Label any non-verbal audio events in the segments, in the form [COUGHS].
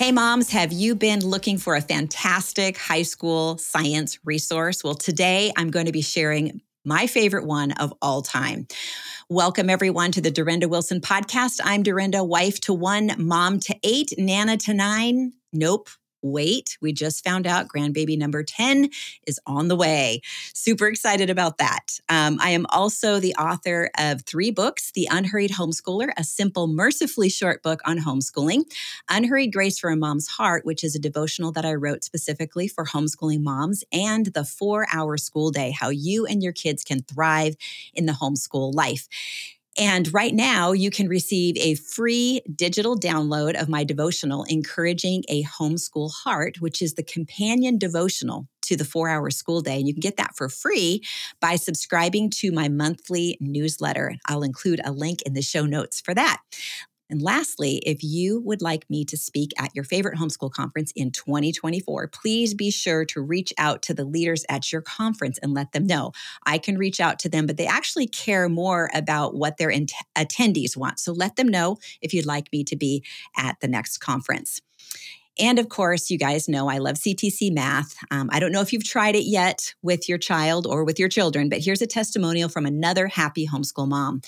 Hey, moms, have you been looking for a fantastic high school science resource? Well, today I'm going to be sharing my favorite one of all time. Welcome, everyone, to the Durenda Wilson podcast. I'm Durenda, wife to one, mom to eight, nana to nine. Nope, wait, we just found out grandbaby number 10 is on the way. Super excited about that. Um, I am also the author of three books The Unhurried Homeschooler, a simple, mercifully short book on homeschooling, Unhurried Grace for a Mom's Heart, which is a devotional that I wrote specifically for homeschooling moms, and The Four Hour School Day, how you and your kids can thrive in the homeschool life. And right now, you can receive a free digital download of my devotional, Encouraging a Homeschool Heart, which is the companion devotional to the four hour school day. And you can get that for free by subscribing to my monthly newsletter. I'll include a link in the show notes for that. And lastly, if you would like me to speak at your favorite homeschool conference in 2024, please be sure to reach out to the leaders at your conference and let them know. I can reach out to them, but they actually care more about what their int- attendees want. So let them know if you'd like me to be at the next conference. And of course, you guys know I love CTC math. Um, I don't know if you've tried it yet with your child or with your children, but here's a testimonial from another happy homeschool mom.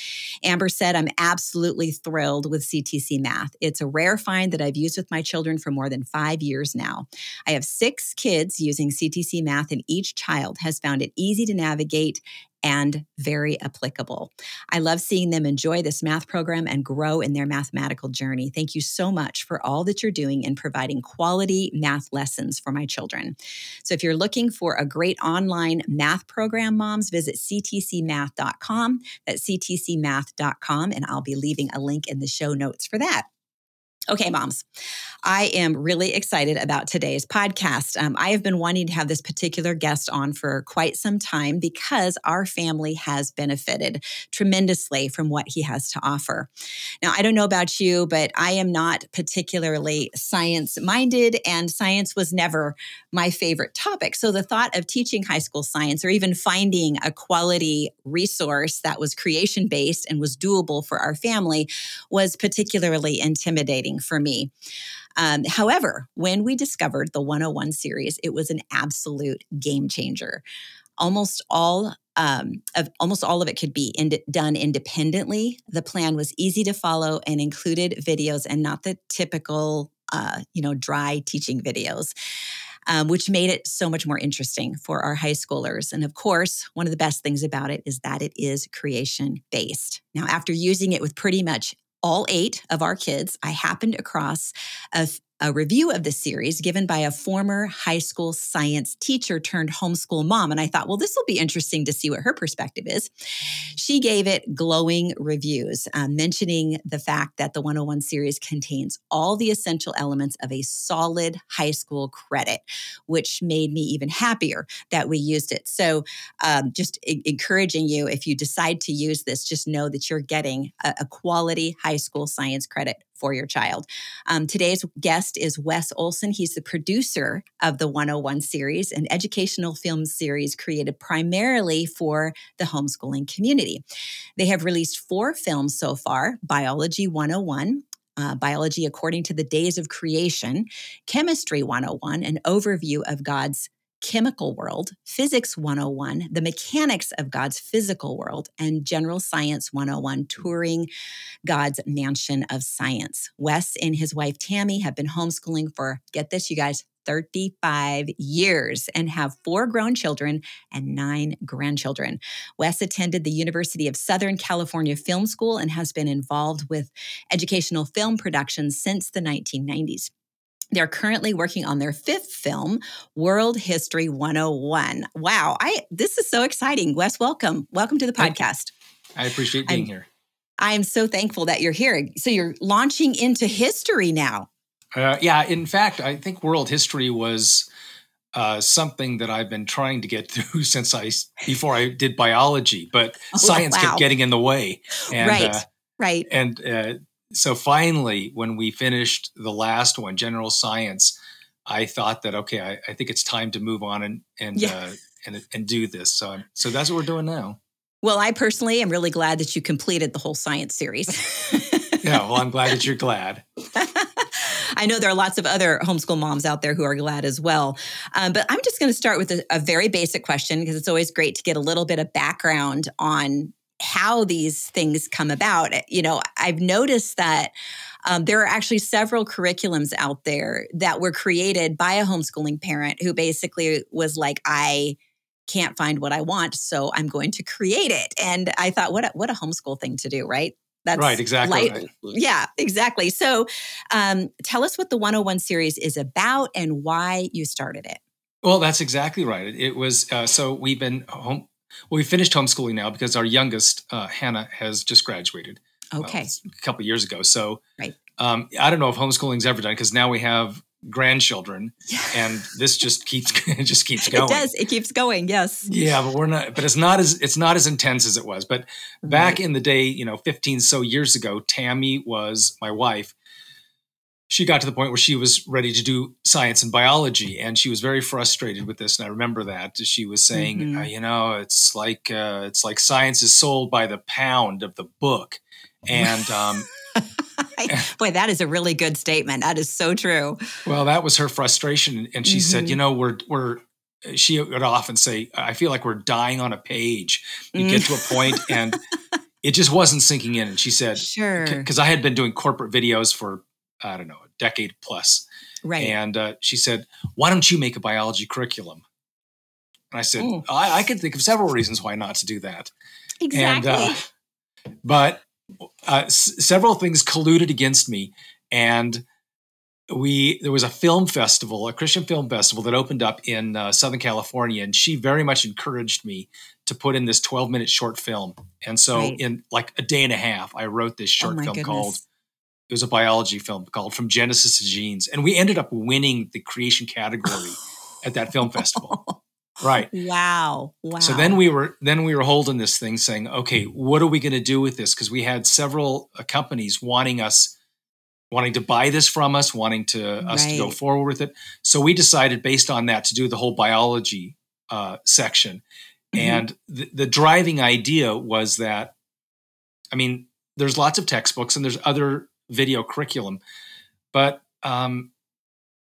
Amber said, I'm absolutely thrilled with CTC math. It's a rare find that I've used with my children for more than five years now. I have six kids using CTC math, and each child has found it easy to navigate and very applicable. I love seeing them enjoy this math program and grow in their mathematical journey. Thank you so much for all that you're doing in providing quality math lessons for my children. So, if you're looking for a great online math program, moms, visit ctcmath.com. That's ctcmath.com, and I'll be leaving a link in the show notes for that. Okay, moms, I am really excited about today's podcast. Um, I have been wanting to have this particular guest on for quite some time because our family has benefited tremendously from what he has to offer. Now, I don't know about you, but I am not particularly science minded, and science was never my favorite topic. So the thought of teaching high school science or even finding a quality resource that was creation based and was doable for our family was particularly intimidating for me. Um, however, when we discovered the 101 series, it was an absolute game changer. Almost all um, of almost all of it could be ind- done independently. The plan was easy to follow and included videos and not the typical, uh, you know, dry teaching videos. Um, which made it so much more interesting for our high schoolers. And of course, one of the best things about it is that it is creation based. Now, after using it with pretty much all eight of our kids, I happened across a, a review of the series given by a former high school science teacher turned homeschool mom. And I thought, well, this will be interesting to see what her perspective is. She gave it glowing reviews, uh, mentioning the fact that the 101 series contains all the essential elements of a solid high school credit, which made me even happier that we used it. So, um, just I- encouraging you, if you decide to use this, just know that you're getting a, a quality high school science credit for your child. Um, today's guest is Wes Olson. He's the producer of the 101 series, an educational film series created primarily for the homeschooling community. They have released four films so far Biology 101. Uh, biology according to the days of creation, Chemistry 101, an overview of God's chemical world, physics 101, the mechanics of God's physical world, and general science 101, touring God's mansion of science. Wes and his wife Tammy have been homeschooling for, get this, you guys, 35 years and have four grown children and nine grandchildren. Wes attended the University of Southern California Film School and has been involved with educational film production since the 1990s. They're currently working on their fifth film, World History 101. Wow, I this is so exciting. Wes, welcome. Welcome to the podcast. I appreciate being I'm, here. I am so thankful that you're here. So you're launching into history now. Uh, yeah, in fact, I think world history was uh, something that I've been trying to get [LAUGHS] through since I before I did biology, but oh, science wow. kept getting in the way. And, right, uh, right. And uh, so finally, when we finished the last one, general science, I thought that okay, I, I think it's time to move on and and yeah. uh, and and do this. So so that's what we're doing now. Well, I personally am really glad that you completed the whole science series. [LAUGHS] yeah, well, I'm glad that you're glad. [LAUGHS] I know there are lots of other homeschool moms out there who are glad as well. Um, but I'm just going to start with a, a very basic question because it's always great to get a little bit of background on how these things come about. You know, I've noticed that um, there are actually several curriculums out there that were created by a homeschooling parent who basically was like, I can't find what I want, so I'm going to create it. And I thought, what a, what a homeschool thing to do, right? That's right, exactly. Light. Yeah, exactly. So, um, tell us what the 101 series is about and why you started it. Well, that's exactly right. It was uh, so we've been home. Well, we finished homeschooling now because our youngest, uh, Hannah, has just graduated. Okay. Well, a couple years ago. So, right. Um, I don't know if homeschooling's ever done because now we have grandchildren [LAUGHS] and this just keeps [LAUGHS] it just keeps going it does it keeps going yes yeah but we're not but it's not as it's not as intense as it was but back right. in the day you know 15 so years ago tammy was my wife she got to the point where she was ready to do science and biology and she was very frustrated with this and i remember that she was saying mm-hmm. uh, you know it's like uh, it's like science is sold by the pound of the book and um [LAUGHS] Boy, that is a really good statement. That is so true. Well, that was her frustration. And she mm-hmm. said, you know, we're, we're, she would often say, I feel like we're dying on a page. You mm. get to a point and it just wasn't sinking in. And she said, [LAUGHS] sure. Because I had been doing corporate videos for, I don't know, decade plus. Right. And uh, she said, why don't you make a biology curriculum? And I said, mm. I, I could think of several reasons why not to do that. Exactly. And, uh, but uh, s- several things colluded against me, and we there was a film festival, a Christian film festival that opened up in uh, Southern California, and she very much encouraged me to put in this 12 minute short film. And so, right. in like a day and a half, I wrote this short oh film goodness. called. It was a biology film called From Genesis to Genes, and we ended up winning the creation category [LAUGHS] at that film festival. Right. Wow. Wow. So then we were then we were holding this thing saying, okay, what are we going to do with this? Because we had several uh, companies wanting us wanting to buy this from us, wanting to us right. to go forward with it. So we decided based on that to do the whole biology uh, section. Mm-hmm. And the, the driving idea was that, I mean, there's lots of textbooks and there's other video curriculum, but um,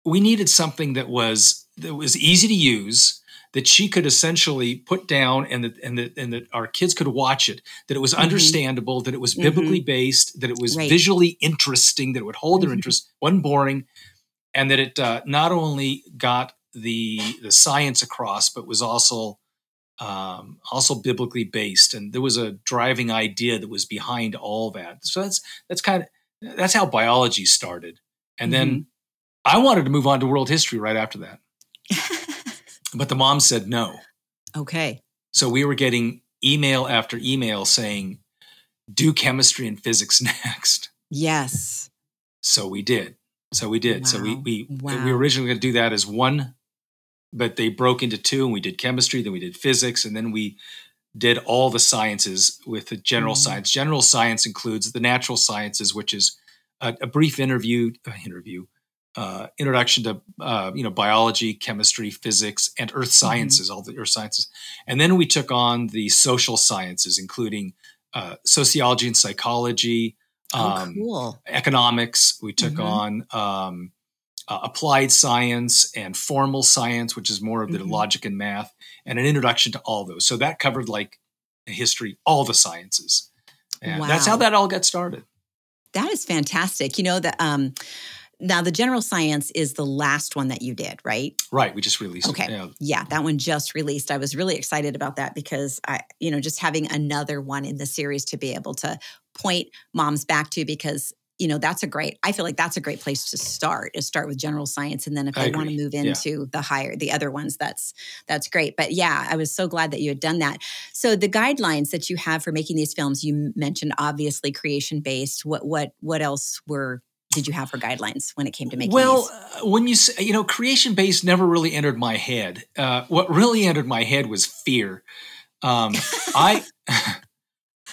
we needed something that was that was easy to use that she could essentially put down and that and that and that our kids could watch it that it was mm-hmm. understandable that it was biblically mm-hmm. based that it was right. visually interesting that it would hold mm-hmm. their interest wasn't boring and that it uh, not only got the the science across but was also um, also biblically based and there was a driving idea that was behind all that so that's that's kind of that's how biology started and then mm-hmm. i wanted to move on to world history right after that [LAUGHS] But the mom said no. Okay. So we were getting email after email saying, do chemistry and physics [LAUGHS] next. Yes. So we did. So we did. Wow. So we we wow. we were originally going to do that as one, but they broke into two, and we did chemistry, then we did physics, and then we did all the sciences with the general mm-hmm. science. General science includes the natural sciences, which is a, a brief interview uh, interview uh, introduction to uh, you know biology, chemistry, physics, and earth mm-hmm. sciences, mm-hmm. all the earth sciences, and then we took on the social sciences, including uh, sociology and psychology, oh, um, oh, cool. economics. We took mm-hmm. on um, uh, applied science and formal science, which is more of the mm-hmm. logic and math, and an introduction to all those. So that covered like history, all the sciences, and wow. that's how that all got started. That is fantastic. You know that. Um, now, the general science is the last one that you did, right? Right. We just released okay. it. Yeah. yeah, that one just released. I was really excited about that because I, you know, just having another one in the series to be able to point moms back to because you know that's a great i feel like that's a great place to start is start with general science and then if they want to move into yeah. the higher the other ones that's that's great. But yeah i was so glad that you had done that. So the guidelines that you have for making these films you mentioned obviously creation based what what what else were did you have for guidelines when it came to making well uh, when you say you know creation based never really entered my head. Uh, what really entered my head was fear. Um, i [LAUGHS]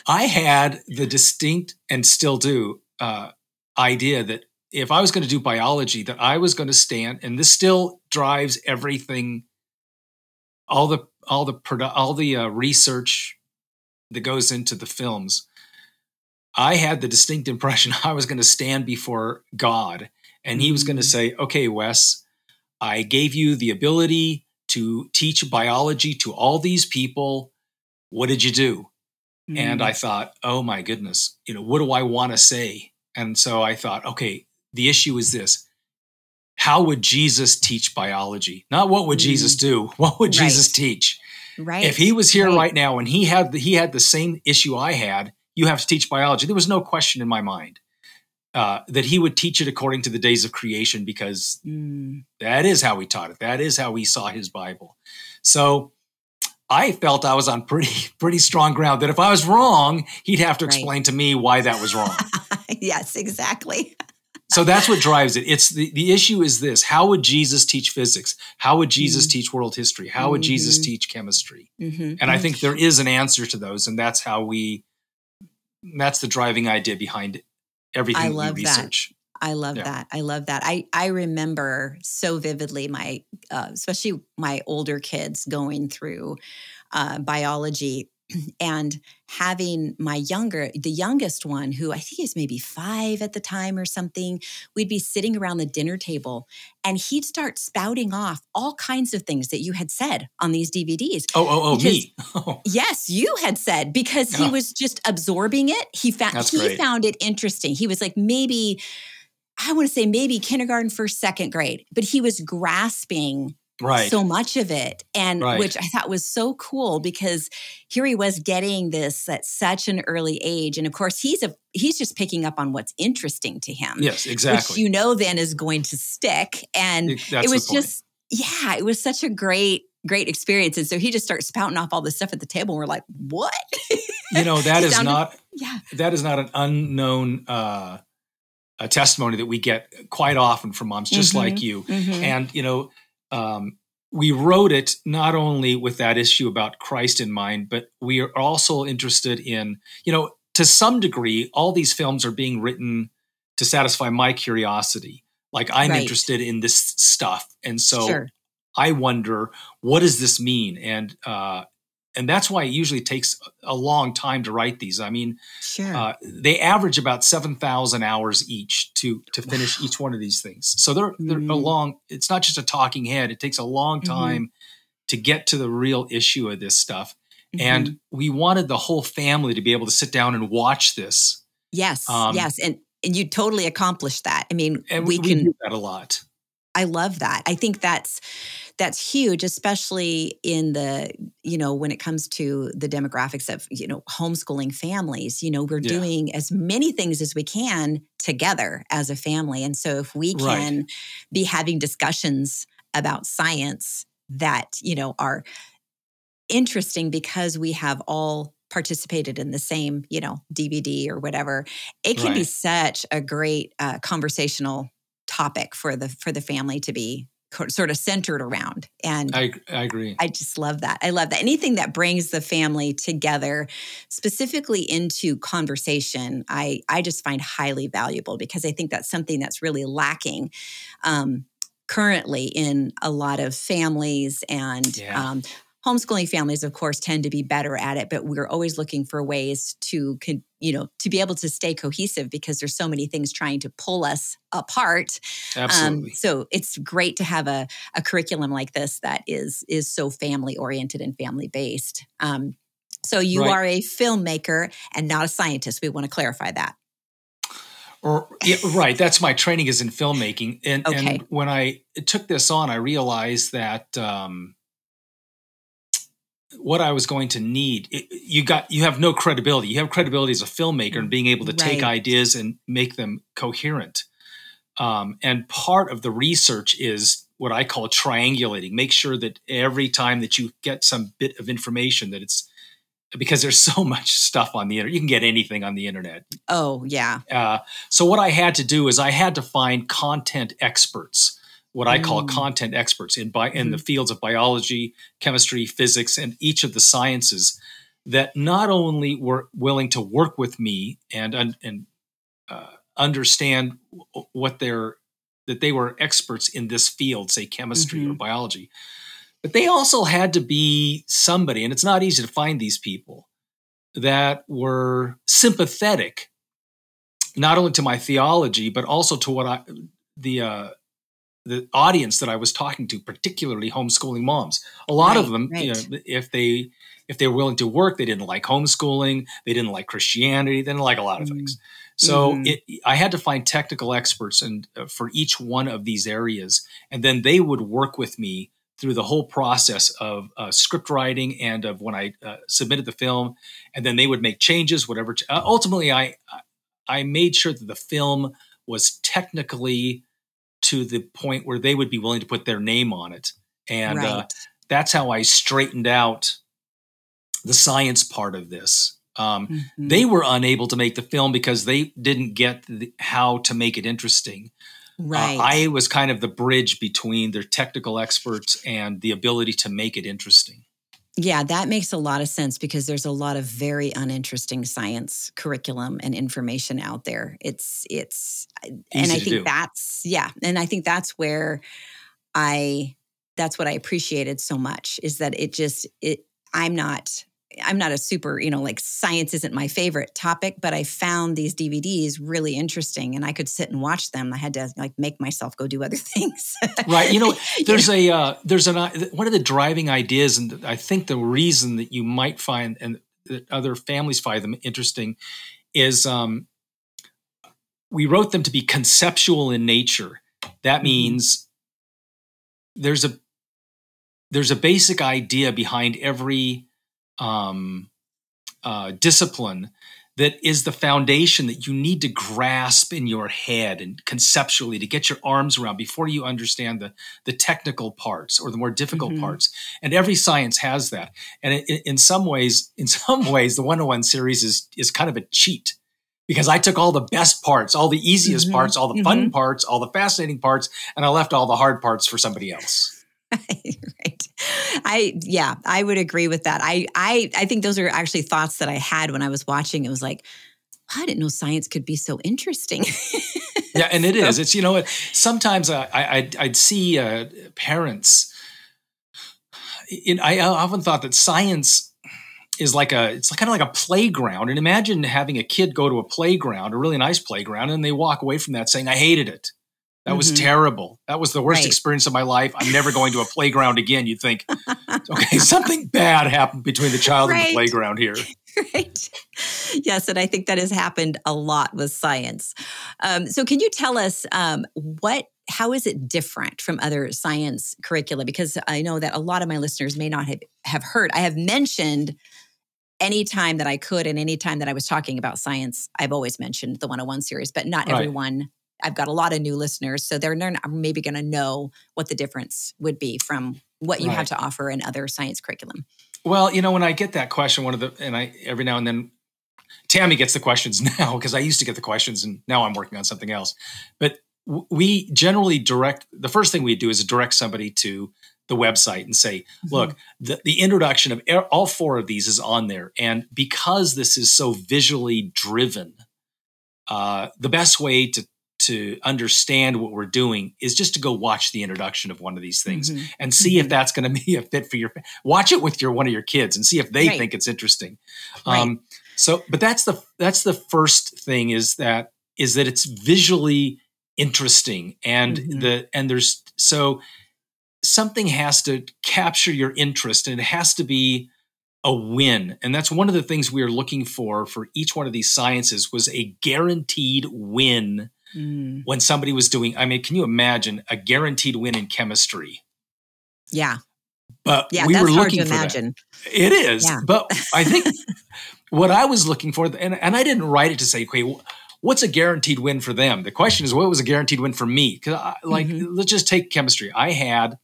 i had the distinct and still do uh, idea that if i was going to do biology that i was going to stand and this still drives everything all the all the produ- all the uh, research that goes into the films I had the distinct [LAUGHS] impression I was going to stand before God And he was going to Mm. say, okay, Wes, I gave you the ability to teach biology to all these people. What did you do? And Mm. I thought, oh my goodness, you know, what do I want to say? And so I thought, okay, the issue is this. How would Jesus teach biology? Not what would Jesus do? [LAUGHS] What would Jesus Mm. Teach? right. If he was here right. right now and he had the, he had the same issue I had, you have to teach biology. There was no question in my mind uh, that he would teach it according to the days of creation because Mm. that is how he taught it. That is how he saw his Bible. So I felt I was on pretty [LAUGHS] pretty strong ground that if I was wrong, he'd have to Right. explain to me why that was wrong. [LAUGHS] yes, exactly. so that's what drives it. It's the, the issue is this how would Jesus teach physics? How would Jesus Mhm. teach world history? How would Jesus Mhm. teach chemistry? Mhm. And I think there is an answer to those, and that's how we that's the driving idea behind everything I we research. that. I love Yeah. that. I love that. I I remember so vividly my, uh, especially my older kids going through uh, biology [CLEARS THROAT] and having my younger, the youngest one, who I think is maybe five at the time or something. We'd be sitting around the dinner table, and he'd start spouting off all kinds of things that you had said on these DVDs. Oh, oh, oh, me. [LAUGHS] Oh, Yes, you had said because he Yeah. was just absorbing it. He found he great. found it interesting. He was like maybe I want to say maybe kindergarten, first, second grade, but he was grasping right. so much of it, and Right. which I thought was so cool because here he was getting this at such an early age, and of course he's a he's just picking up on what's interesting to him, yes, which exactly. you know then is going to stick, and It- it was just yeah, it was such a great great experience, and so he just starts spouting off all this stuff at the table, and we're like, what? you know that [LAUGHS] is He is sounded- not Yeah. that is not an unknown uh, a testimony that we get quite often from moms just Mhm. like you Mhm. and you know um, we wrote it not only with that issue about christ in mind but we are also interested in you know to some degree all these films are being written to satisfy my curiosity like i'm Right. interested in this stuff and so sure. i wonder what does this mean and uh, and that's why it usually takes a long time to write these i mean Sure. uh, they average about 7,000 hours each to to finish Wow. each one of these things. So they're they're a Mhm. long. It's not just a talking head. It takes a long Mhm. time to get to the real issue of this stuff. Mhm. And we wanted the whole family to be able to sit down and watch this. yes, um, yes, and and you totally accomplished that. I mean, And we we, can. do that a lot. I love that. I think that's that's huge, especially in the you know when it comes to the demographics of you know homeschooling families. You know, we're Yeah. doing as many things as we can together as a family, and so if we Right. can be having discussions about science that you know are interesting because we have all participated in the same you know dvd or whatever it can be such a great uh, conversational topic for the for the family to be co- sort of centered around and I I agree. I just love that. I love that. Anything that brings the family together, specifically into conversation, I I just find highly valuable because I think that's something that's really lacking um, currently in a lot of families and Yeah. um, homeschooling families. Of course, tend to be better at it, but we're always looking for ways to you know to be able to stay cohesive because there's so many things trying to pull us apart Absolutely. um, so it's great to have a, a curriculum like this that is is so family oriented and family based. Um, so you Right. are a filmmaker and not a scientist. We want to clarify that. or yeah, right. That's my training is in filmmaking, and Okay. and when I took this on, I realized that um, what I was going to need, it, you got you have no credibility. You have credibility as a filmmaker and being able to take ideas and make them coherent. Um, and part of the research is what I call triangulating. Make sure that every time that you get some bit of information, that it's because there's so [LAUGHS] much stuff on the internet. You can get anything on the internet. Oh yeah, Uh, so what I had to do is I had to find content experts, what I call Mm. content experts in bi- in the fields of biology, chemistry, physics, and each of the sciences that not only were willing to work with me and and uh, understand what their that they were experts in this field, say chemistry or biology, but they also had to be somebody, and it's not easy to find these people that were sympathetic not only to my theology but also to what I the uh, the audience that I was talking to, particularly homeschooling moms. A lot Right, of them, you know, if they if they were willing to work, they didn't like homeschooling, they didn't like Christianity, they didn't like a lot of Mm. things. So Mhm. it, I had to find technical experts and uh, for each one of these areas, and then they would work with me through the whole process of uh, script writing and of when I uh, submitted the film, and then they would make changes, whatever. ch- uh, ultimately, I I made sure that the film was technically to the point where they would be willing to put their name on it, and uh, that's how I straightened out the science part of this. Um, Mhm. they were unable to make the film because they didn't get the, how to make it interesting. Uh, right. I was kind of the bridge between their technical experts and the ability to make it interesting. Yeah, that makes a lot of sense because there's a lot of very uninteresting science curriculum and information out there. It's it's uh, and I think do. that's yeah, and I think that's where I that's what I appreciated so much is that it just it I'm not I'm not a super, you know, like science isn't my favorite topic, but I found these DVDs really interesting and I could sit and watch them. I had to like make myself go do other [LAUGHS] things. Right. You know, [LAUGHS] there's a uh, there's an uh, one of the driving ideas, and I think the reason that you might find and that other families find them interesting is um, we wrote them to be conceptual in nature. That Mhm. means there's a there's a basic idea behind every um, uh, discipline that is the foundation that you need to grasp in your head and conceptually to get your arms around before you understand the the technical parts or the more difficult Mhm. parts. And every science has that. And in, in some ways, in [LAUGHS] some ways, the 101 series is is kind of a cheat because I took all the best parts, all the easiest Mhm. parts, all the fun parts, all the fascinating parts, and I left all the hard parts for somebody else. [LAUGHS] I yeah, I would agree with that. I I I think those are actually thoughts that I had when I was watching. It was like, I didn't know science could be so interesting. [LAUGHS] yeah, and it is. It's you know what. Sometimes I, I I'd, I'd see uh, parents. In, I often thought that science is like a it's kind of like a playground. And imagine having a kid go to a playground, a really nice playground, and they walk away from that saying, "I hated it. That was Mhm. terrible. That was the worst Right. experience of my life. I'm never going to a [LAUGHS] playground again." You'd think, [LAUGHS] okay, something bad happened between the child and the playground here. [LAUGHS] right. Yes, and I think that has happened a lot with science. Um, so, can you tell us um, what? How is it different from other science curricula? Because I know that a lot of my listeners may not have, have heard. I have mentioned any time that I could and any time that I was talking about science, I've always mentioned the 101 series, but not Right. everyone. I've got a lot of new listeners, so they're, maybe going to know what the difference would be from what you have to offer in other science curriculum. Well, you know, when I get that question, one of the and I every now and then Tammy gets the questions [LAUGHS] now because I used to get the questions and now I'm working on something else. But we generally direct the first thing we do is direct somebody to the website and say, look, the, the introduction of all four of these is on there. And because this is so visually driven, uh, the best way to to understand what we're doing is just to go watch the introduction of one of these things Mhm. and see if Mhm. that's going to be a fit for your watch it with your one of your kids and see if they Right. think it's interesting Right. um so but that's the that's the first thing is that is that it's visually interesting and Mhm. the and there's so something has to capture your interest and it has to be a win and that's one of the things we are looking for for each one of these sciences was a guaranteed win Mm. when somebody was doing i mean can you imagine a guaranteed win in chemistry Yeah, but yeah, we were hard looking to for that. imagine. It is, Yeah. but I [LAUGHS] think what I was looking for, and, and I didn't write it to say, okay, what's a guaranteed win for them? The question is, what was a guaranteed win for me? Because, like, Mhm. let's just take chemistry. I had,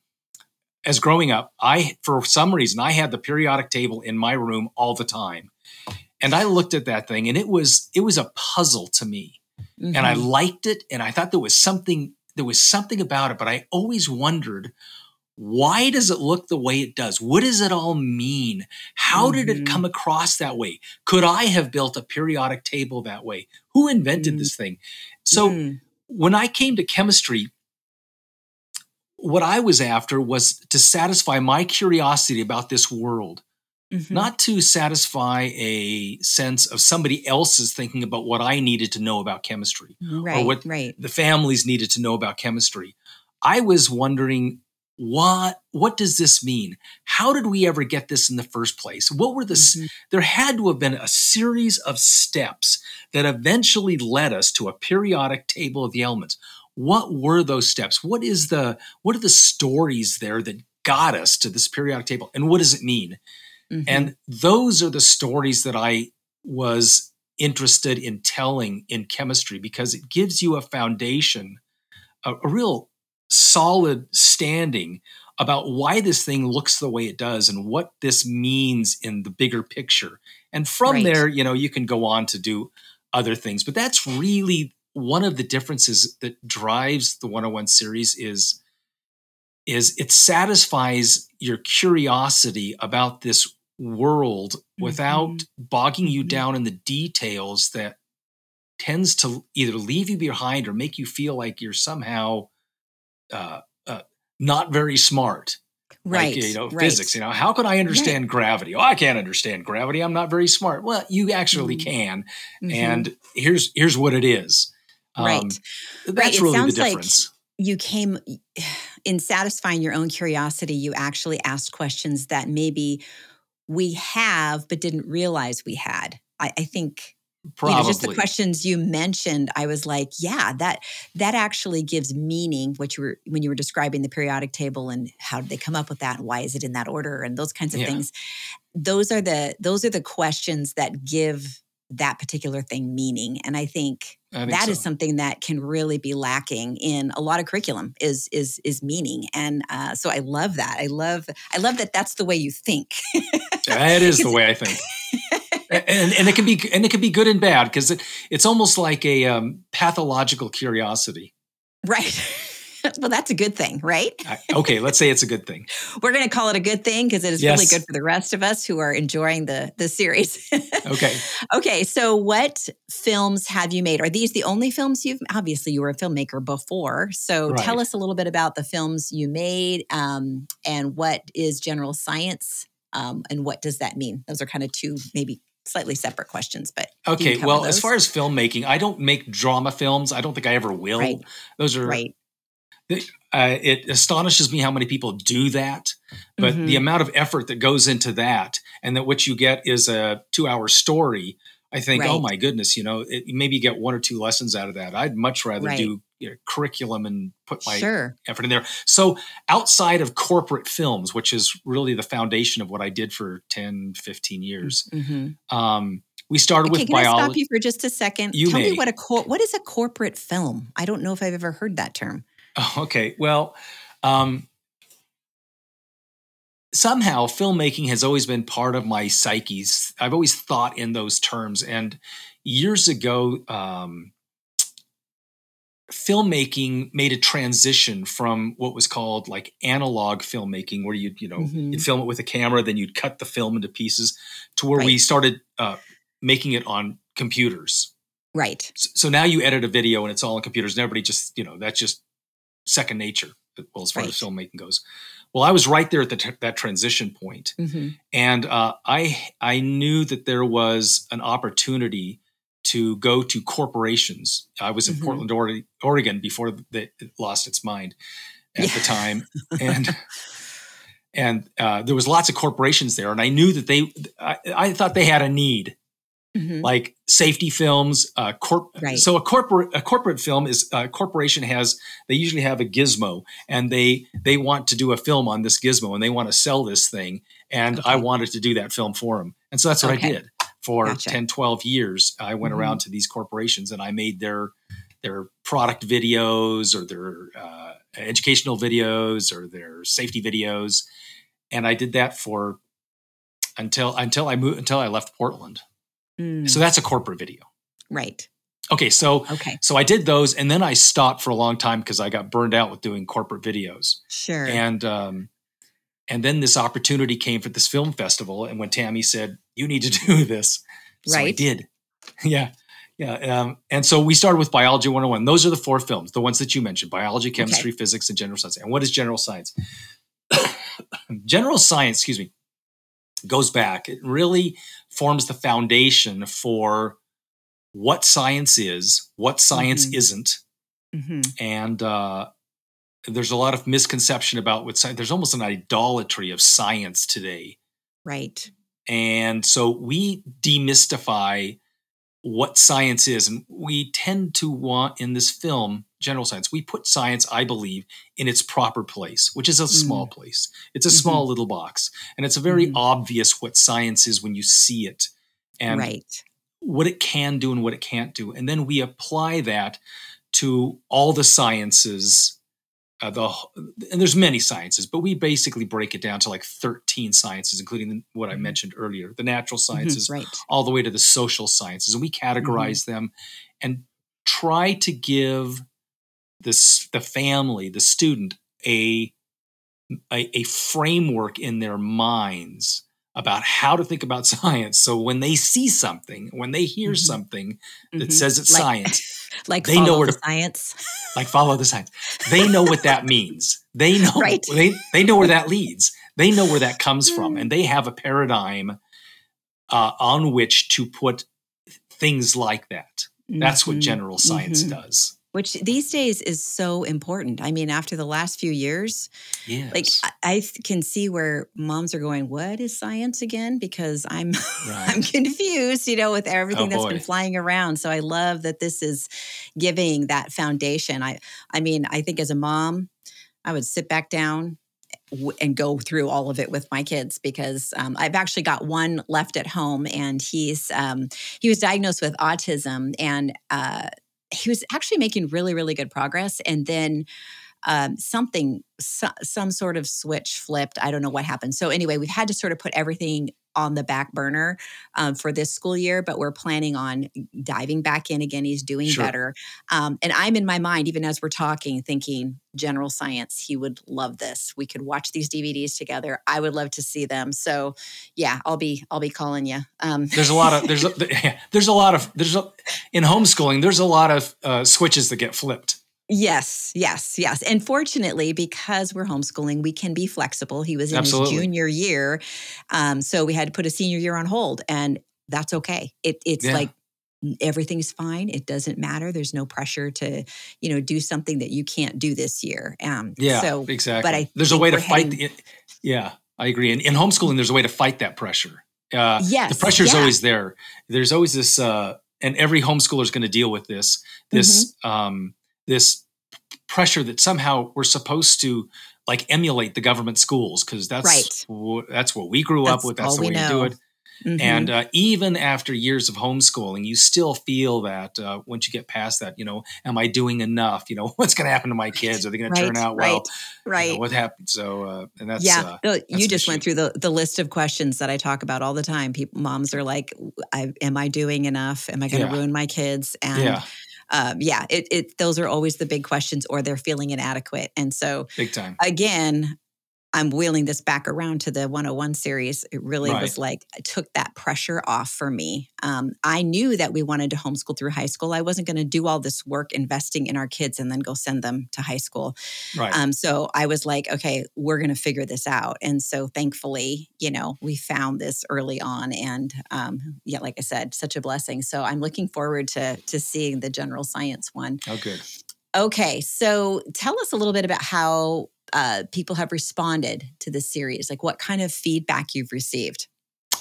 as growing up, I for some reason I had the periodic table in my room all the time, and I looked at that thing, and it was it was a puzzle to me and I Mhm. liked it, and I thought there was something there was something about it, but I always wondered why does it look the way it does? What does it all mean? How did it Mhm. come across that way? Could I have built a periodic table that way? Who invented Mm. this thing? So Mm. when I came to chemistry, what I was after was to satisfy my curiosity about this world. Mm-hmm. not to satisfy a sense of somebody else's thinking about what I needed to know about chemistry right, or what right. the families needed to know about chemistry. I was wondering what what does this mean how did we ever get this in the first place what were the mm-hmm. there had to have been a series of steps that eventually led us to a periodic table of the elements what were those steps what is the what are the stories there that got us to this periodic table and what does it mean mm-hmm. and those are the stories that i was interested in telling in chemistry because it gives you a foundation a, a real solid standing about why this thing looks the way it does and what this means in the bigger picture. And from right. there, you know, you can go on to do other things. But that's really one of the differences that drives the 101 series is is it satisfies your curiosity about this world mm-hmm. without bogging you mm-hmm. down in the details that tends to either leave you behind or make you feel like you're somehow uh, uh, not very smart. Right. Like, you know, right. physics. You know, how can I understand right. gravity? Oh, I can't understand gravity. I'm not very smart. Well, you actually mm-hmm. can. Mm-hmm. And here's here's what it is. Um, right. That's right. really the difference. Like you came [SIGHS] in satisfying your own curiosity. You actually asked questions that maybe we have but didn't realize we had. I, I think Probably. You know, just the questions you mentioned, I was like, yeah, that that actually gives meaning. What you were when you were describing the periodic table and how did they come up with that, and why is it in that order, and those kinds of yeah. things. Those are the those are the questions that give that particular thing meaning, and I think, I think that so. is something that can really be lacking in a lot of curriculum is is is meaning, and uh, so I love that. I love I love that that's the way you think. that is the [LAUGHS] way I think. and, and it can be and it can be good and bad because it, it's almost like a um, pathological curiosity. Right. [LAUGHS] [LAUGHS] well, that's a good thing, right? okay, let's say it's a good thing. [LAUGHS] We're going to call it a good thing because it is yes. really good for the rest of us who are enjoying the the series. [LAUGHS] okay. Okay, so what films have you made? Are these the only films you've? Obviously, you were a filmmaker before, so right. tell us a little bit about the films you made um, and what is general science um, and what does that mean? Those are kind of two maybe slightly separate questions, but okay. Well, those? as far as filmmaking, I don't make drama films. I don't think I ever will. Right. Those are right. Uh, it astonishes me how many people do that, but mm-hmm. the amount of effort that goes into that, and that what you get is a two-hour story. I think, oh right. oh my goodness, you know, it, maybe you get one or two lessons out of that. I'd much rather right. do you know, curriculum and put my sure. effort in there. So outside of corporate films, which is really the foundation of what I did for 10, 15 years, mm-hmm. um, we started okay, with can biology. I stop you for just a second? You Tell may. me what a cor- what is a corporate film? I don't know if I've ever heard that term. [LAUGHS] Okay. Well, um, somehow filmmaking has always been part of my psyches. I've always thought in those terms. And years ago, um, filmmaking made a transition from what was called like analog filmmaking where you'd you know mm-hmm. you'd film it with a camera then you'd cut the film into pieces to where right. we started uh, making it on computers right so, so, now you edit a video and it's all on computers and everybody just you know that's just second nature well as far right. as filmmaking goes well i was right there at the t- that transition point mm-hmm. and uh, i i knew that there was an opportunity to go to corporations. I was in mm-hmm. Portland, Oregon before it lost its mind at yeah. the time, [LAUGHS] and and uh, there was lots of corporations there, and I knew that they. I, I thought they had a need, mm-hmm. like safety films. Uh, corp- right. So a corporate a corporate film is a corporation has they usually have a gizmo, and they they want to do a film on this gizmo, and they want to sell this thing, and okay. I wanted to do that film for them, and so that's what okay. I did for gotcha. 10 12 years i went mm-hmm. around to these corporations and i made their their product videos or their uh, educational videos or their safety videos and i did that for until until i moved until i left portland mm. so that's a corporate video right okay so okay so i did those and then i stopped for a long time because i got burned out with doing corporate videos sure and um and then this opportunity came for this film festival. And when Tammy said, You need to [LAUGHS] do this, so right. I did. [LAUGHS] yeah. Yeah. Um, and so we started with Biology 101. Those are the four films, the ones that you mentioned biology, chemistry, okay. physics, and general science. And what is general science? [COUGHS] general science, excuse me, goes back. It really forms the foundation for what science is, what science mm-hmm. isn't, mm-hmm. and uh, there's a lot of misconception about what science. There's almost an idolatry of science today, right? And so we demystify what science is, and we tend to want in this film general science. We put science, I believe, in its proper place, which is a mm. small place. It's a mm-hmm. small little box, and it's a very mm. obvious what science is when you see it, and right. what it can do and what it can't do, and then we apply that to all the sciences. Uh, the and there's many sciences, but we basically break it down to like 13 sciences, including what I mm-hmm. mentioned earlier, the natural mm-hmm. sciences, mm-hmm, right. all the way to the social sciences, and we categorize mm-hmm. them and try to give the, the family, the student, a, a, a framework in their minds about how to think about [LAUGHS] science. So when they see something, when they hear mm-hmm. something that mm-hmm. says it's like, science, [LAUGHS] like they know where to science, [LAUGHS] like follow the science. They know what that means. They know right. they they know where that leads. They know where that comes from, and they have a paradigm uh, on which to put things like that. That's what mm-hmm. general science mm-hmm. does which these days is so important. I mean, after the last few years, yes. like I, I can see where moms are going, "What is science again?" Because I'm [LAUGHS] right. I'm confused, you know, with everything oh, that's boy. been flying around. So I love that this is giving that foundation. I I mean, I think as a mom, I would sit back down and go through all of it with my kids because um, I've actually got one left at home, and he's um, he was diagnosed with autism, and uh, he was actually making really, really good progress. And then um, something, so, some sort of switch flipped. I don't know what happened. So, anyway, we've had to sort of put everything on the back burner um, for this school year, but we're planning on diving back in again. He's doing sure. better. Um, and I'm in my mind, even as we're talking, thinking general science, he would love this. We could watch these DVDs together. I would love to see them. So yeah, I'll be, I'll be calling you. Um, there's a lot of, there's, a, [LAUGHS] there's a lot of, there's a, in homeschooling, there's a lot of uh, switches that get flipped. Yes, yes, yes. And fortunately, because we're homeschooling, we can be flexible. He was in Absolutely. his junior year. Um, so we had to put a senior year on hold, and that's okay. It, it's yeah. like everything's fine. It doesn't matter. There's no pressure to, you know, do something that you can't do this year. Um, yeah, so, exactly. But I there's a way to fight. Heading, the, yeah, I agree. And in homeschooling, there's a way to fight that pressure. Uh, yes, the pressure's yeah. always there. There's always this, uh, and every homeschooler is going to deal with this. This. Mm-hmm. Um, this pressure that somehow we're supposed to like emulate the government schools because that's right. that's what we grew that's up with. That's the way you do it. Mm-hmm. And uh, even after years of homeschooling, you still feel that uh, once you get past that, you know, am I doing enough? You know, [LAUGHS] what's going to happen to my kids? Are they going right, to turn out well? Right. You know, what happened? So, uh, and that's yeah. Uh, that's you just went through the the list of questions that I talk about all the time. People, moms are like, I, "Am I doing enough? Am I going to yeah. ruin my kids?" And yeah um, yeah, it, it those are always the big questions, or they're feeling inadequate. And so, big time again, I'm wheeling this back around to the 101 series. It really right. was like, it took that pressure off for me. Um, I knew that we wanted to homeschool through high school. I wasn't going to do all this work investing in our kids and then go send them to high school. Right. Um, so I was like, okay, we're going to figure this out. And so thankfully, you know, we found this early on. And um, yeah, like I said, such a blessing. So I'm looking forward to, to seeing the general science one. Oh, good. Okay, so tell us a little bit about how uh, people have responded to this series? Like what kind of feedback you've received?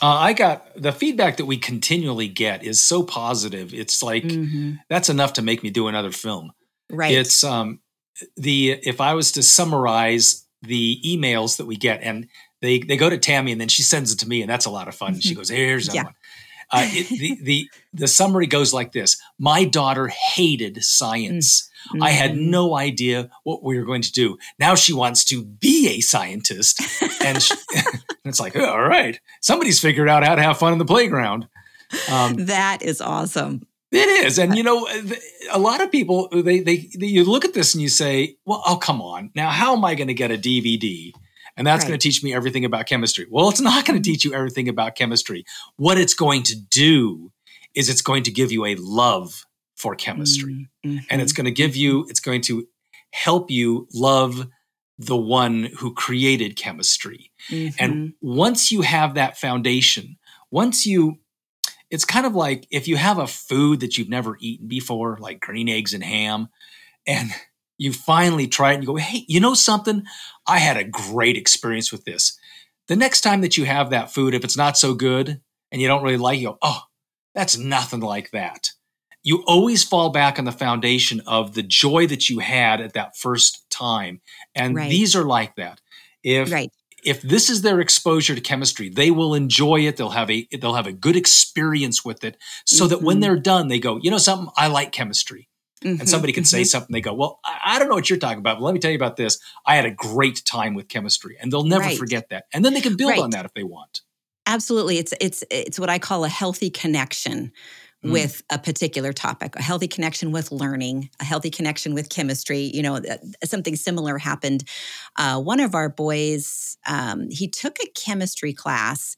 Uh, I got the feedback that we continually get is so positive. It's like mm-hmm. that's enough to make me do another film. Right. It's um the if I was to summarize the emails that we get, and they they go to Tammy and then she sends it to me, and that's a lot of fun. Mm-hmm. She goes, "Here's yeah. one." Uh, it, the, the the summary goes like this: My daughter hated science. Mm-hmm. I had mm-hmm. no idea what we were going to do. Now she wants to be a scientist, and she, [LAUGHS] [LAUGHS] it's like, oh, all right, somebody's figured out how to have fun in the playground. Um, that is awesome. It is, and you know, a lot of people they, they, they you look at this and you say, "Well, oh come on, now how am I going to get a DVD?" And that's right. going to teach me everything about chemistry. Well, it's not going to teach you everything about chemistry. What it's going to do is it's going to give you a love for chemistry. Mm-hmm. And it's going to give you, it's going to help you love the one who created chemistry. Mm-hmm. And once you have that foundation, once you it's kind of like if you have a food that you've never eaten before, like green eggs and ham, and you finally try it and you go, hey, you know something? I had a great experience with this. The next time that you have that food, if it's not so good and you don't really like it, you go, oh, that's nothing like that. You always fall back on the foundation of the joy that you had at that first time. And right. these are like that. If right if this is their exposure to chemistry, they will enjoy it. They'll have a they'll have a good experience with it, so mm-hmm. that when mm-hmm. they're done, they go, you know, something I like chemistry. Mm-hmm. And somebody can mm-hmm. say something. They go, well, I, don't know what you're talking about, but let me tell you about this. I had a great time with chemistry, and they'll never right. forget that. And then they can build on that if they want. Absolutely, it's it's it's what I call a healthy connection mm. with a particular topic, a healthy connection with learning, a healthy connection with chemistry. You know, something similar happened. Uh, one of our boys, um, he took a chemistry class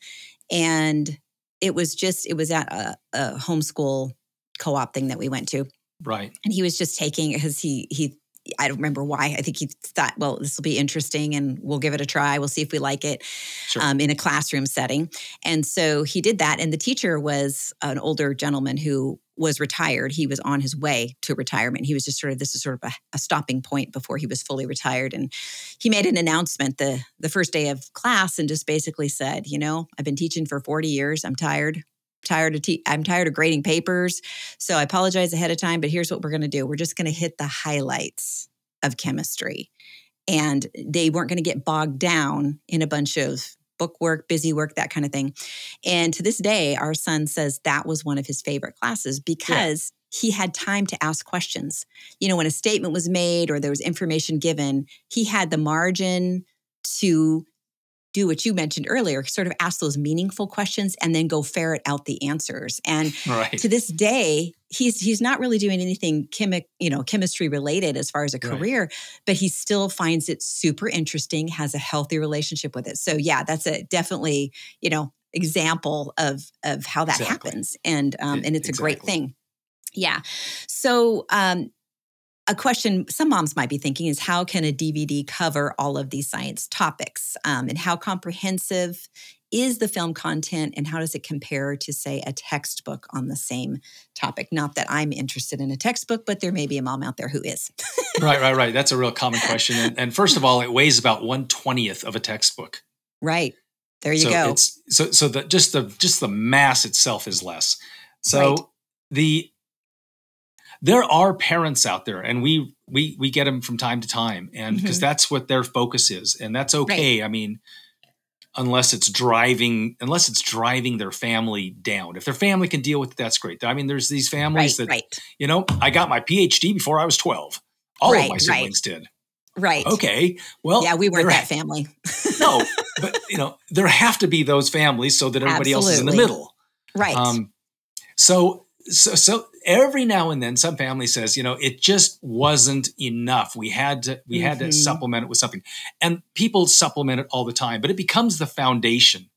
and it was just, it was at a, a homeschool co op thing that we went to. Right. And he was just taking because he he I don't remember why. I think he thought, well, this will be interesting and we'll give it a try. We'll see if we like it sure. um, in a classroom setting. And so he did that. And the teacher was an older gentleman who was retired. He was on his way to retirement. He was just sort of, this is sort of a, a stopping point before he was fully retired. And he made an announcement the, the first day of class and just basically said, you know, I've been teaching for 40 years. I'm tired tired of te- I'm tired of grading papers. So I apologize ahead of time, but here's what we're going to do. We're just going to hit the highlights of chemistry. And they weren't going to get bogged down in a bunch of book work, busy work, that kind of thing. And to this day, our son says that was one of his favorite classes because yeah. he had time to ask questions. You know, when a statement was made or there was information given, he had the margin to do what you mentioned earlier, sort of ask those meaningful questions and then go ferret out the answers. And right. to this day, he's he's not really doing anything chemic, you know, chemistry related as far as a career, right. but he still finds it super interesting, has a healthy relationship with it. So yeah, that's a definitely, you know, example of of how that exactly. happens. And um, and it's exactly. a great thing. Yeah. So um a question some moms might be thinking is how can a DVD cover all of these science topics? Um, and how comprehensive is the film content and how does it compare to, say, a textbook on the same topic? Not that I'm interested in a textbook, but there may be a mom out there who is. [LAUGHS] right, right, right. That's a real common question. And, and first of all, it weighs about 120th of a textbook. Right. There you so go. It's, so so the just the just the mass itself is less. So right. the there are parents out there and we we we get them from time to time and because mm-hmm. that's what their focus is and that's okay right. i mean unless it's driving unless it's driving their family down if their family can deal with it that's great i mean there's these families right, that right. you know i got my phd before i was 12 all of my siblings did Right. Okay. Well, yeah, we weren't that family. [LAUGHS] no, but you know, there have to be those families so that everybody Absolutely. else is in the middle. Right. Um, so so so every now and then some family says you know it just wasn't enough we had to we mm-hmm. had to mm-hmm. supplement it with something and people supplement it all the time but it becomes the foundation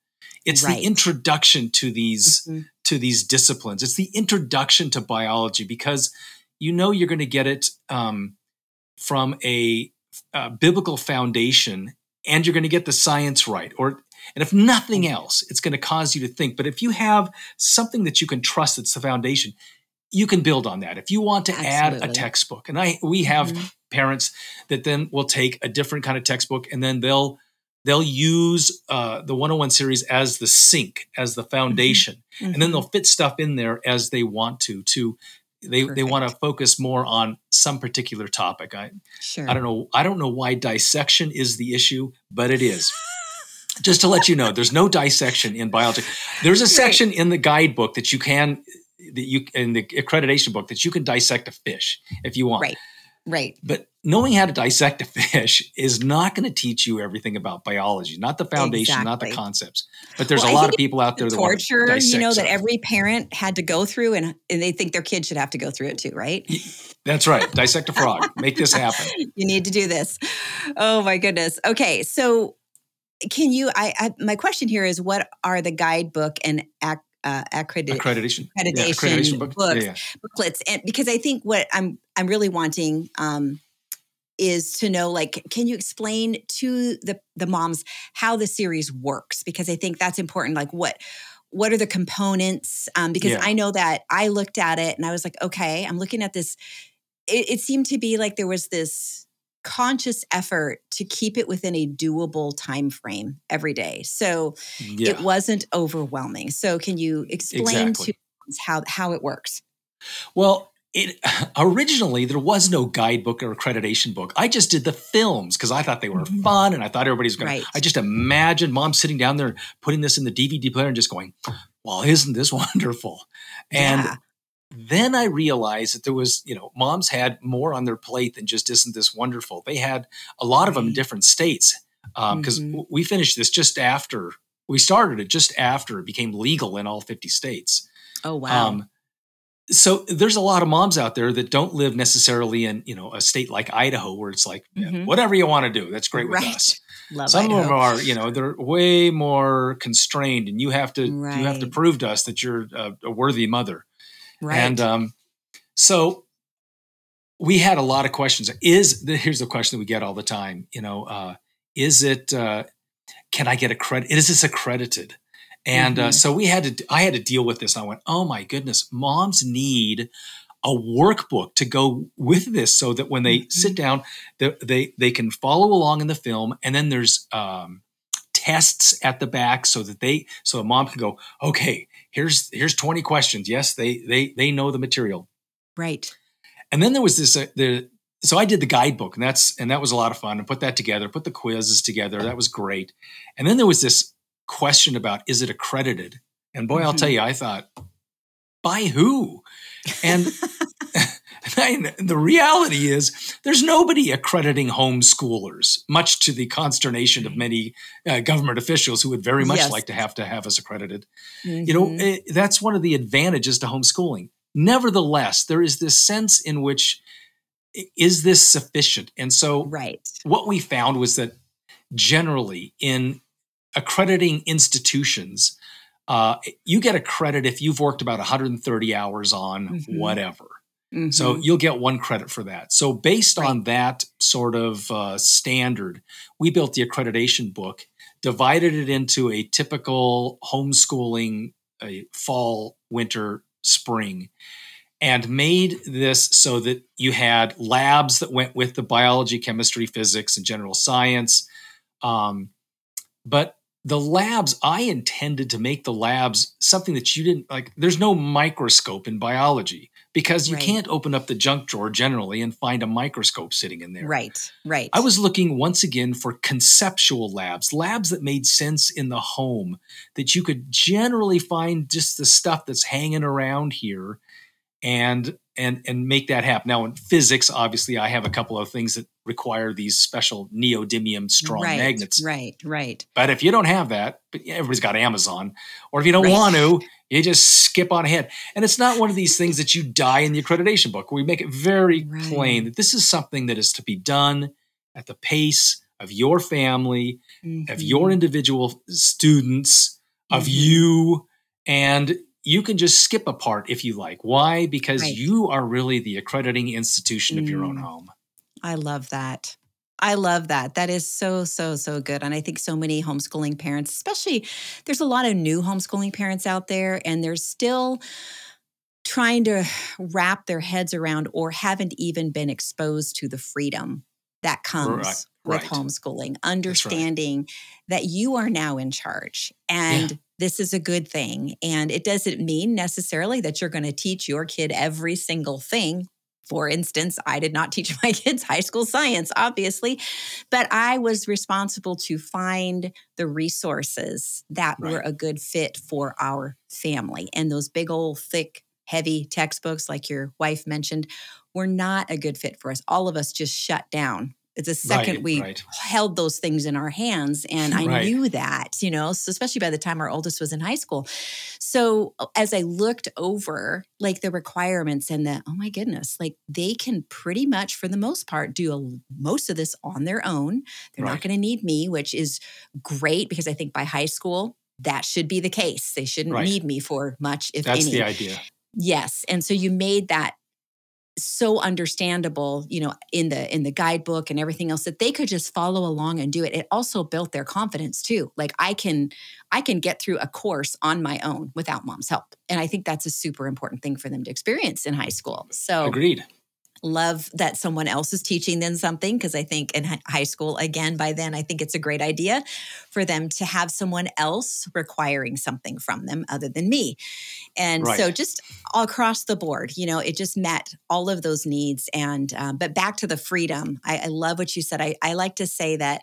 it's right. the introduction to these mm-hmm. to these disciplines it's the introduction to biology because you know you're going to get it um, from a, a biblical foundation and you're going to get the science right or and if nothing mm-hmm. else, it's going to cause you to think. But if you have something that you can trust that's the foundation, you can build on that. If you want to Absolutely. add a textbook, and I we have mm-hmm. parents that then will take a different kind of textbook and then they'll they'll use uh, the 101 series as the sink, as the mm-hmm. foundation, mm-hmm. and then they'll fit stuff in there as they want to. To they Perfect. they want to focus more on some particular topic. I sure. I don't know I don't know why dissection is the issue, but it is. just to let you know, there's no dissection in biology. There's a section in the guidebook that you can that you in the accreditation book that you can dissect a fish if you want. Right. Right. But knowing how to dissect a fish is not going to teach you everything about biology, not the foundation, exactly. not the concepts. But there's well, a lot of people out there that torture, you know, that every parent had to go through and, and they think their kid should have to go through it too, right? That's right. Dissect a frog. Make this happen. [LAUGHS] you need to do this. Oh my goodness. Okay. So can you? I, I, my question here is, what are the guidebook and ac, uh, accreditation accreditation, accreditation, yeah, accreditation book. books, yeah. booklets? And because I think what I'm I'm really wanting um, is to know like can you explain to the the moms how the series works because i think that's important like what what are the components um, because yeah. i know that i looked at it and i was like okay i'm looking at this it, it seemed to be like there was this conscious effort to keep it within a doable time frame every day so yeah. it wasn't overwhelming so can you explain exactly. to how how it works well it [LAUGHS] originally there was no guidebook or accreditation book. I just did the films because I thought they were mm-hmm. fun and I thought everybody was going right. to. I just imagined mom sitting down there putting this in the DVD player and just going, "Well, isn't this [LAUGHS] wonderful?" And yeah. Then I realized that there was, you know, moms had more on their plate than just "Isn't this wonderful?" They had a lot of them in different states because um, mm-hmm. we finished this just after we started it, just after it became legal in all fifty states. Oh wow! Um, so there's a lot of moms out there that don't live necessarily in you know a state like Idaho where it's like mm-hmm. whatever you want to do that's great right. with us. Love Some Idaho. of them are you know they're way more constrained and you have to right. you have to prove to us that you're a, a worthy mother. Right. And um, so we had a lot of questions. Is here's the question that we get all the time. You know, uh, is it uh, can I get a credit? Is this accredited? And uh, mm-hmm. uh, so we had to, I had to deal with this. I went, oh my goodness, moms need a workbook to go with this so that when they mm-hmm. sit down, they, they, they can follow along in the film. And then there's um, tests at the back so that they, so a mom can go, okay, here's, here's 20 questions. Yes, they, they, they know the material. Right. And then there was this, uh, the, so I did the guidebook and that's, and that was a lot of fun and put that together, put the quizzes together. That was great. And then there was this question about is it accredited? And boy, mm-hmm. I'll tell mm-hmm. you, I thought, by who? And [LAUGHS] [LAUGHS] the reality is, there's nobody accrediting homeschoolers, much to the consternation of many uh, government officials who would very much yes. like to have to have us accredited. Mm-hmm. You know, it, mm-hmm. eh, that's one of the advantages to homeschooling. Nevertheless, there is this sense in which is this sufficient? And so, right. what we found was that generally in accrediting institutions, uh, you get a credit if you've worked about 130 hours on mm-hmm. whatever. Mm-hmm. So you'll get one credit for that. So based right. on that sort of uh, standard, we built the accreditation book, divided it into a typical homeschooling a fall, winter, spring, and made this so that you had labs that went with the biology, chemistry, physics, and general science. Um, but the labs i intended to make the labs something that you didn't like there's no microscope in biology because you right. can't open up the junk drawer generally and find a microscope sitting in there right right i was looking once again for conceptual labs labs that made sense in the home that you could generally find just the stuff that's hanging around here and and and make that happen. Now in physics, obviously, I have a couple of things that require these special neodymium strong right, magnets. Right, right. But if you don't have that, but everybody's got Amazon, or if you don't right. want to, you just skip on ahead. And it's not one of these things that you die in the accreditation book. We make it very right. plain that this is something that is to be done at the pace of your family, mm-hmm. of your individual students, of mm-hmm. you, and you can just skip a part if you like. Why? Because right. you are really the accrediting institution of your own mm. home. I love that. I love that. That is so, so, so good. And I think so many homeschooling parents, especially there's a lot of new homeschooling parents out there, and they're still trying to wrap their heads around or haven't even been exposed to the freedom that comes right. with right. homeschooling, understanding that you are now in charge. And yeah this is a good thing. And it doesn't mean necessarily that you're going to teach your kid every single thing. For instance, I did not teach [LAUGHS] my kids high school science, obviously, but I was responsible to find the resources that right. were a good fit for our family. And those big old thick, heavy textbooks, like your wife mentioned, were not a good fit for us. All of us just shut down the second right, we right. held those things in our hands. And I right. knew that, you know, so especially by the time our oldest was in high school. So as I looked over like the requirements and the, oh my goodness, like they can pretty much, for the most part, do a, most of this on their own. They're not going to need me, which is great because I think by high school, that should be the case. They shouldn't need me for much, if That's any. the idea. Yes. And so you made that so understandable you know in the in the guidebook and everything else that they could just follow along and do it. It also built their confidence too. Like i can i can get through a course on my own without mom's help. And i think that's a super important thing for them to experience in high school. So agreed love that someone else is teaching them something because I think in high school, again, by then, I think it's a great idea for them to have someone else requiring something from them other than me. And right. so just across the board, you know, it just met all of those needs. And, um, but back to the freedom, I, I love what you said. I, I like to say that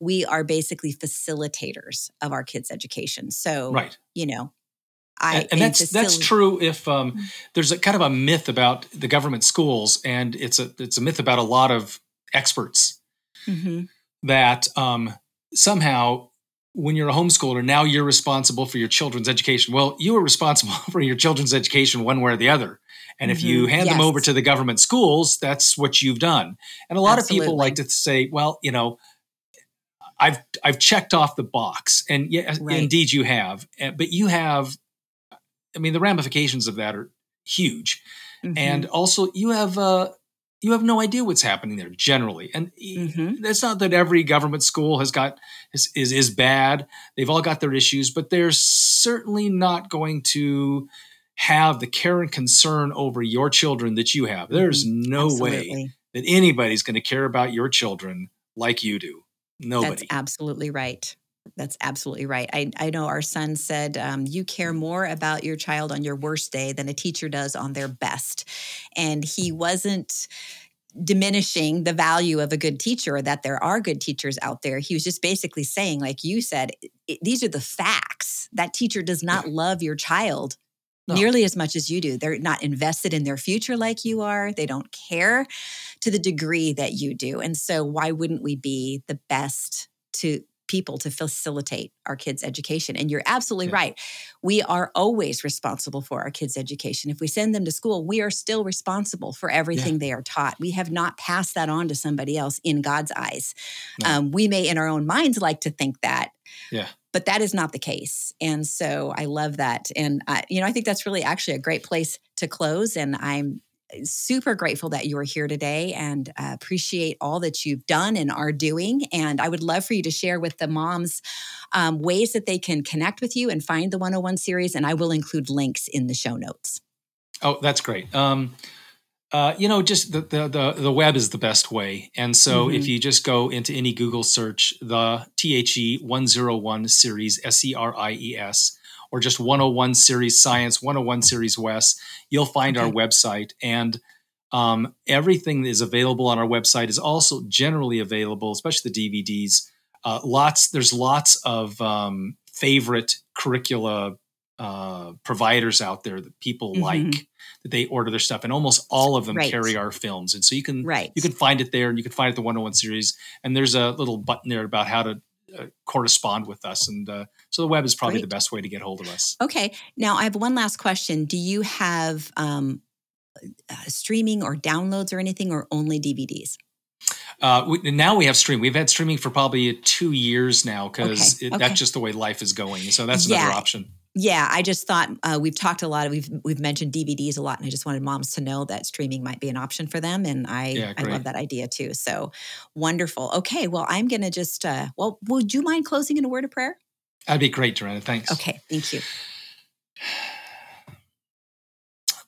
we are basically facilitators of our kids' education. So, right. you know, I, and, and that's that's true. If um, mm-hmm. there's a kind of a myth about the government schools, and it's a it's a myth about a lot of experts mm-hmm. that um, somehow when you're a homeschooler, now you're responsible for your children's education. Well, you are responsible [LAUGHS] for your children's education one way or the other. And mm-hmm. if you mm-hmm. hand yes. them over to the government schools, that's what you've done. And a lot Absolutely. of people like to say, well, you know, I've I've checked off the box, and yeah, right. indeed you have. Eh, but you have I mean, the ramifications of that are huge, mm-hmm. and also you have uh, you have no idea what's happening there generally. And mm-hmm. it's not that every government school has got is, is is bad. They've all got their issues, but they're certainly not going to have the care and concern over your children that you have. There's mm-hmm. no Absolutely. way that anybody's going to care about your children like you do. Nobody. That's absolutely right. That's absolutely right. I, I know our son said, um, You care more about your child on your worst day than a teacher does on their best. And he wasn't diminishing the value of a good teacher or that there are good teachers out there. He was just basically saying, like you said, these are the facts. That teacher does not love your child no. nearly as much as you do. They're not invested in their future like you are. They don't care to the degree that you do. And so, why wouldn't we be the best to people to facilitate our kids' education. And you're absolutely yeah. right. We are always responsible for our kids' education. If we send them to school, we are still responsible for everything yeah. they are taught. We have not passed that on to somebody else in God's eyes. No. Um, we may, in our own minds, like to think that. Yeah. But that is not the case. And so I love that. And, I, you know, I think that's really actually a great place to close. And I'm super grateful that you are here today and uh, appreciate all that you've done and are doing. And I would love for you to share with the moms um, ways that they can connect with you and find the 101 series. And I will include links in the show notes. Oh, that's great. Um, uh, you know, just the, the, the the web is the best way, and so mm-hmm. if you just go into any Google search, the THE one zero one series S E R I E S, or just 101 Series Science, 101 Series West, you'll find okay. our website. And um, everything that is available on our website is also generally available, especially the DVDs. Uh, lots, there's lots of um, favorite curricula uh, providers out there that people mm-hmm. like that they order their stuff, and almost all of them right. carry our films. And so you can right. you can find it there, and you can find it the 101 series. And there's a little button there about how to uh, correspond with us. And uh, so the web is probably Great. the best way to get hold of us. Okay. Now I have one last question. Do you have um, uh, streaming or downloads or anything, or only DVDs? Uh, we, now we have stream. We've had streaming for probably two years now because okay. okay. that's just the way life is going. So that's another yeah. option. Yeah, I just thought uh, we've talked a lot. We've we've mentioned DVDs a lot, and I just wanted moms to know that streaming might be an option for them. And I yeah, I love that idea too. So wonderful. Okay, well I'm going to just uh, well, would you mind closing in a word of prayer? That'd be great, Joanna. Thanks. Okay, thank you.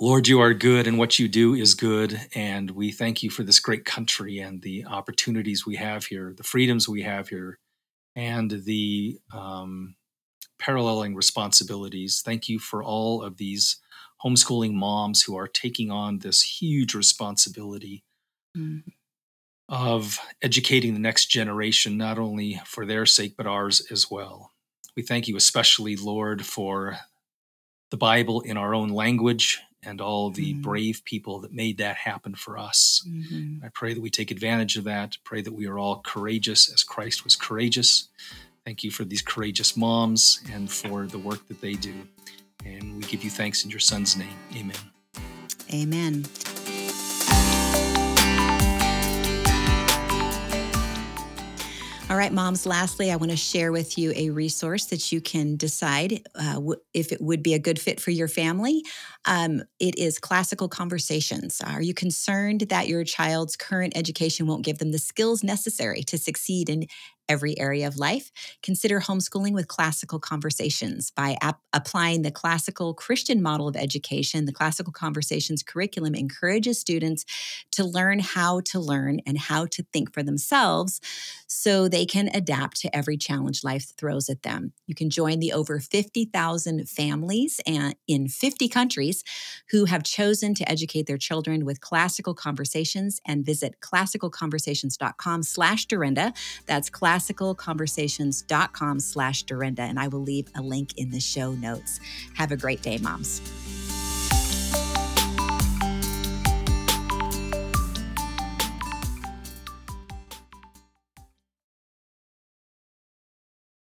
Lord, you are good, and what you do is good. And we thank you for this great country and the opportunities we have here, the freedoms we have here, and the um, paralleling responsibilities. Thank you for all of these homeschooling moms who are taking on this huge responsibility mm-hmm. of educating the next generation, not only for their sake, but ours as well. We thank you especially, Lord, for the Bible in our own language and all the mm-hmm. brave people that made that happen for us. Mm-hmm. I pray that we take advantage of that. Pray that we are all courageous as Christ was courageous. Thank you for these courageous moms and for the work that they do. And we give you thanks in your son's name. Amen. Amen. All right, moms, lastly, I want to share with you a resource that you can decide uh, w- if it would be a good fit for your family. Um, it is Classical Conversations. Are you concerned that your child's current education won't give them the skills necessary to succeed in every area of life. Consider homeschooling with classical conversations by ap- applying the classical Christian model of education. The classical conversations curriculum encourages students to learn how to learn and how to think for themselves so they can adapt to every challenge life throws at them. You can join the over 50,000 families in 50 countries who have chosen to educate their children with classical conversations and visit classicalconversations.com slash Durenda. That's classical classicalconversations.com slash Durenda, and I will leave a link in the show notes. Have a great day, moms.